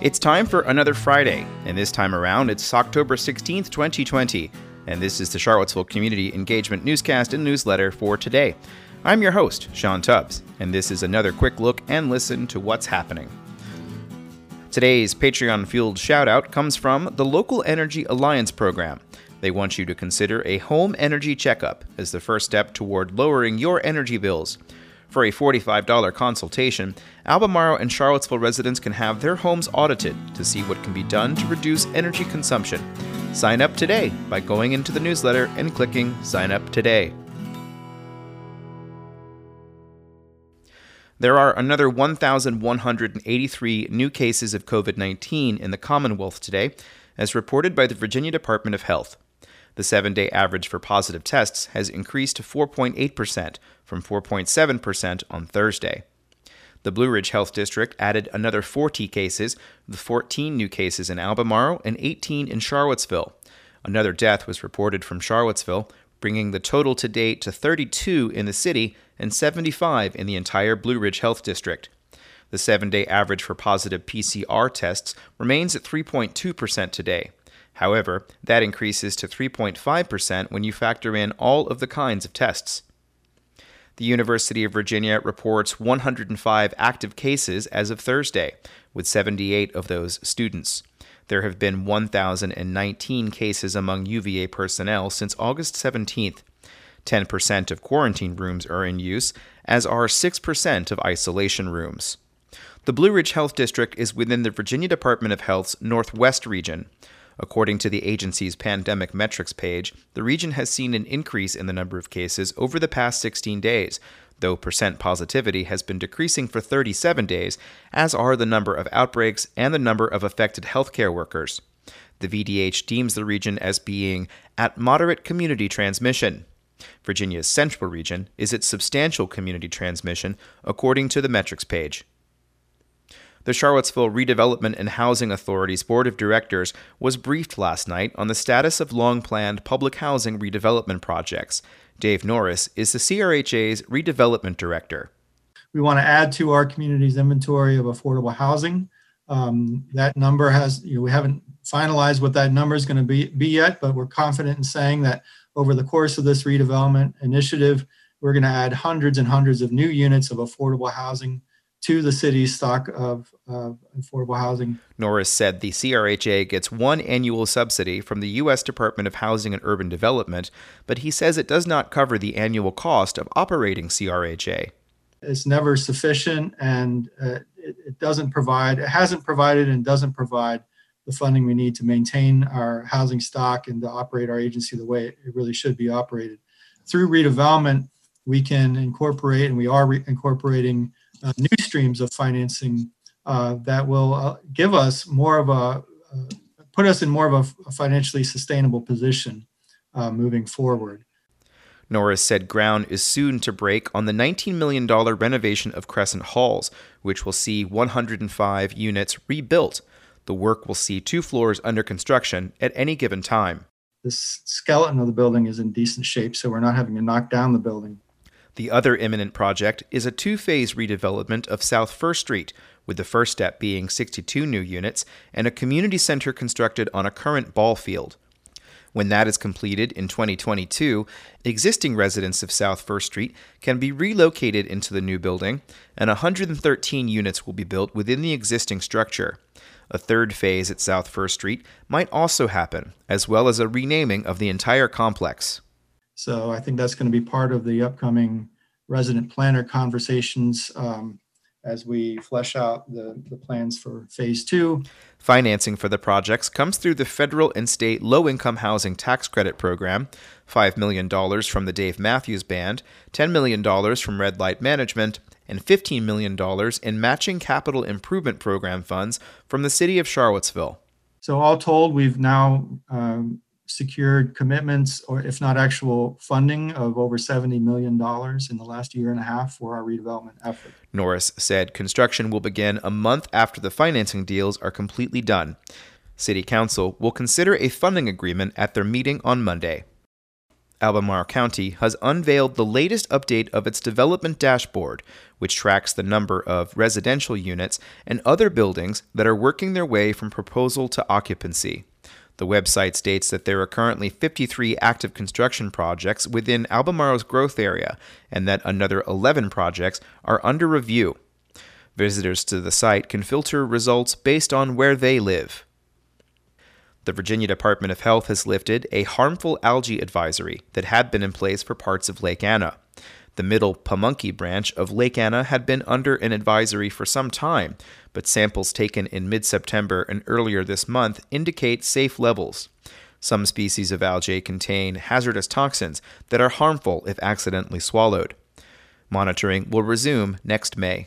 It's time for another Friday, and this time around it's October 16th, 2020, and this is the Charlottesville Community Engagement Newscast and Newsletter for today. I'm your host, Sean Tubbs, and this is another quick look and listen to what's happening. Today's Patreon fueled shout out comes from the Local Energy Alliance program. They want you to consider a home energy checkup as the first step toward lowering your energy bills. For a $45 consultation, Albemarle and Charlottesville residents can have their homes audited to see what can be done to reduce energy consumption. Sign up today by going into the newsletter and clicking Sign Up Today. There are another 1,183 new cases of COVID 19 in the Commonwealth today, as reported by the Virginia Department of Health. The seven day average for positive tests has increased to 4.8% from 4.7% on Thursday. The Blue Ridge Health District added another 40 cases, with 14 new cases in Albemarle and 18 in Charlottesville. Another death was reported from Charlottesville, bringing the total to date to 32 in the city and 75 in the entire Blue Ridge Health District. The seven day average for positive PCR tests remains at 3.2% today. However, that increases to 3.5% when you factor in all of the kinds of tests. The University of Virginia reports 105 active cases as of Thursday, with 78 of those students. There have been 1,019 cases among UVA personnel since August 17th. 10% of quarantine rooms are in use, as are 6% of isolation rooms. The Blue Ridge Health District is within the Virginia Department of Health's Northwest region. According to the agency's pandemic metrics page, the region has seen an increase in the number of cases over the past 16 days, though percent positivity has been decreasing for 37 days, as are the number of outbreaks and the number of affected healthcare workers. The VDH deems the region as being at moderate community transmission. Virginia's central region is at substantial community transmission, according to the metrics page. The Charlottesville Redevelopment and Housing Authority's Board of Directors was briefed last night on the status of long planned public housing redevelopment projects. Dave Norris is the CRHA's redevelopment director. We want to add to our community's inventory of affordable housing. Um, that number has, you know, we haven't finalized what that number is going to be, be yet, but we're confident in saying that over the course of this redevelopment initiative, we're going to add hundreds and hundreds of new units of affordable housing to the city's stock of, of affordable housing. Norris said the CRHA gets one annual subsidy from the U.S. Department of Housing and Urban Development, but he says it does not cover the annual cost of operating CRHA. It's never sufficient and uh, it, it doesn't provide, it hasn't provided and doesn't provide the funding we need to maintain our housing stock and to operate our agency the way it really should be operated. Through redevelopment, we can incorporate, and we are re- incorporating uh, new streams of financing uh, that will uh, give us more of a uh, put us in more of a, a financially sustainable position uh, moving forward. Norris said ground is soon to break on the $19 million renovation of Crescent Halls, which will see 105 units rebuilt. The work will see two floors under construction at any given time. The skeleton of the building is in decent shape, so we're not having to knock down the building. The other imminent project is a two phase redevelopment of South First Street, with the first step being 62 new units and a community center constructed on a current ball field. When that is completed in 2022, existing residents of South First Street can be relocated into the new building, and 113 units will be built within the existing structure. A third phase at South First Street might also happen, as well as a renaming of the entire complex. So I think that's going to be part of the upcoming resident planner conversations um, as we flesh out the, the plans for phase two. Financing for the projects comes through the federal and state low income housing tax credit program, $5 million from the Dave Matthews Band, $10 million from Red Light Management, and $15 million in matching capital improvement program funds from the city of Charlottesville. So, all told, we've now um, secured commitments, or if not actual funding, of over $70 million in the last year and a half for our redevelopment effort. Norris said construction will begin a month after the financing deals are completely done. City Council will consider a funding agreement at their meeting on Monday. Albemarle County has unveiled the latest update of its development dashboard, which tracks the number of residential units and other buildings that are working their way from proposal to occupancy. The website states that there are currently 53 active construction projects within Albemarle's growth area and that another 11 projects are under review. Visitors to the site can filter results based on where they live. The Virginia Department of Health has lifted a harmful algae advisory that had been in place for parts of Lake Anna. The middle Pamunkey branch of Lake Anna had been under an advisory for some time, but samples taken in mid September and earlier this month indicate safe levels. Some species of algae contain hazardous toxins that are harmful if accidentally swallowed. Monitoring will resume next May.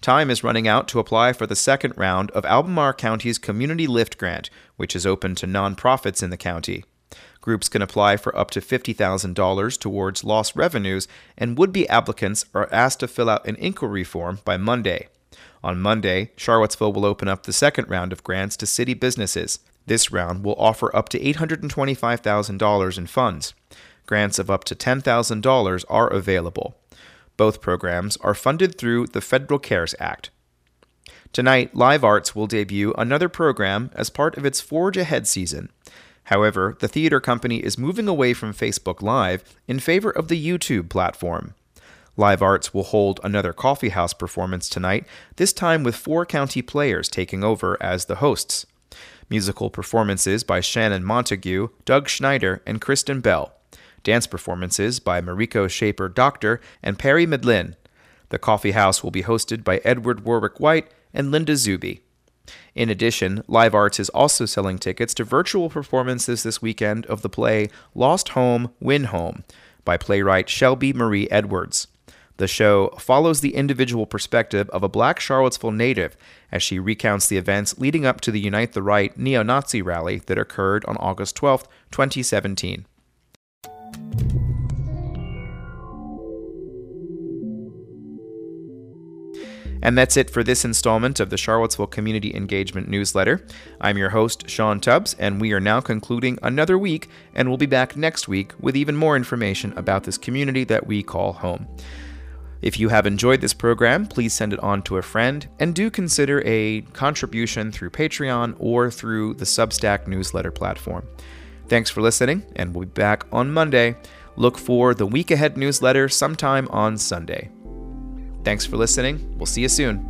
Time is running out to apply for the second round of Albemarle County's Community Lift Grant, which is open to nonprofits in the county. Groups can apply for up to $50,000 towards lost revenues, and would be applicants are asked to fill out an inquiry form by Monday. On Monday, Charlottesville will open up the second round of grants to city businesses. This round will offer up to $825,000 in funds. Grants of up to $10,000 are available. Both programs are funded through the Federal CARES Act. Tonight, Live Arts will debut another program as part of its Forge Ahead season. However, the theater company is moving away from Facebook Live in favor of the YouTube platform. Live Arts will hold another coffeehouse performance tonight, this time with four county players taking over as the hosts. Musical performances by Shannon Montague, Doug Schneider, and Kristen Bell. Dance performances by Mariko Shaper Doctor and Perry Medlin. The coffeehouse will be hosted by Edward Warwick White and Linda Zuby. In addition, Live Arts is also selling tickets to virtual performances this weekend of the play Lost Home, Win Home by playwright Shelby Marie Edwards. The show follows the individual perspective of a black Charlottesville native as she recounts the events leading up to the Unite the Right neo Nazi rally that occurred on August 12, 2017. And that's it for this installment of the Charlottesville Community Engagement Newsletter. I'm your host, Sean Tubbs, and we are now concluding another week, and we'll be back next week with even more information about this community that we call home. If you have enjoyed this program, please send it on to a friend, and do consider a contribution through Patreon or through the Substack newsletter platform. Thanks for listening, and we'll be back on Monday. Look for the Week Ahead newsletter sometime on Sunday. Thanks for listening. We'll see you soon.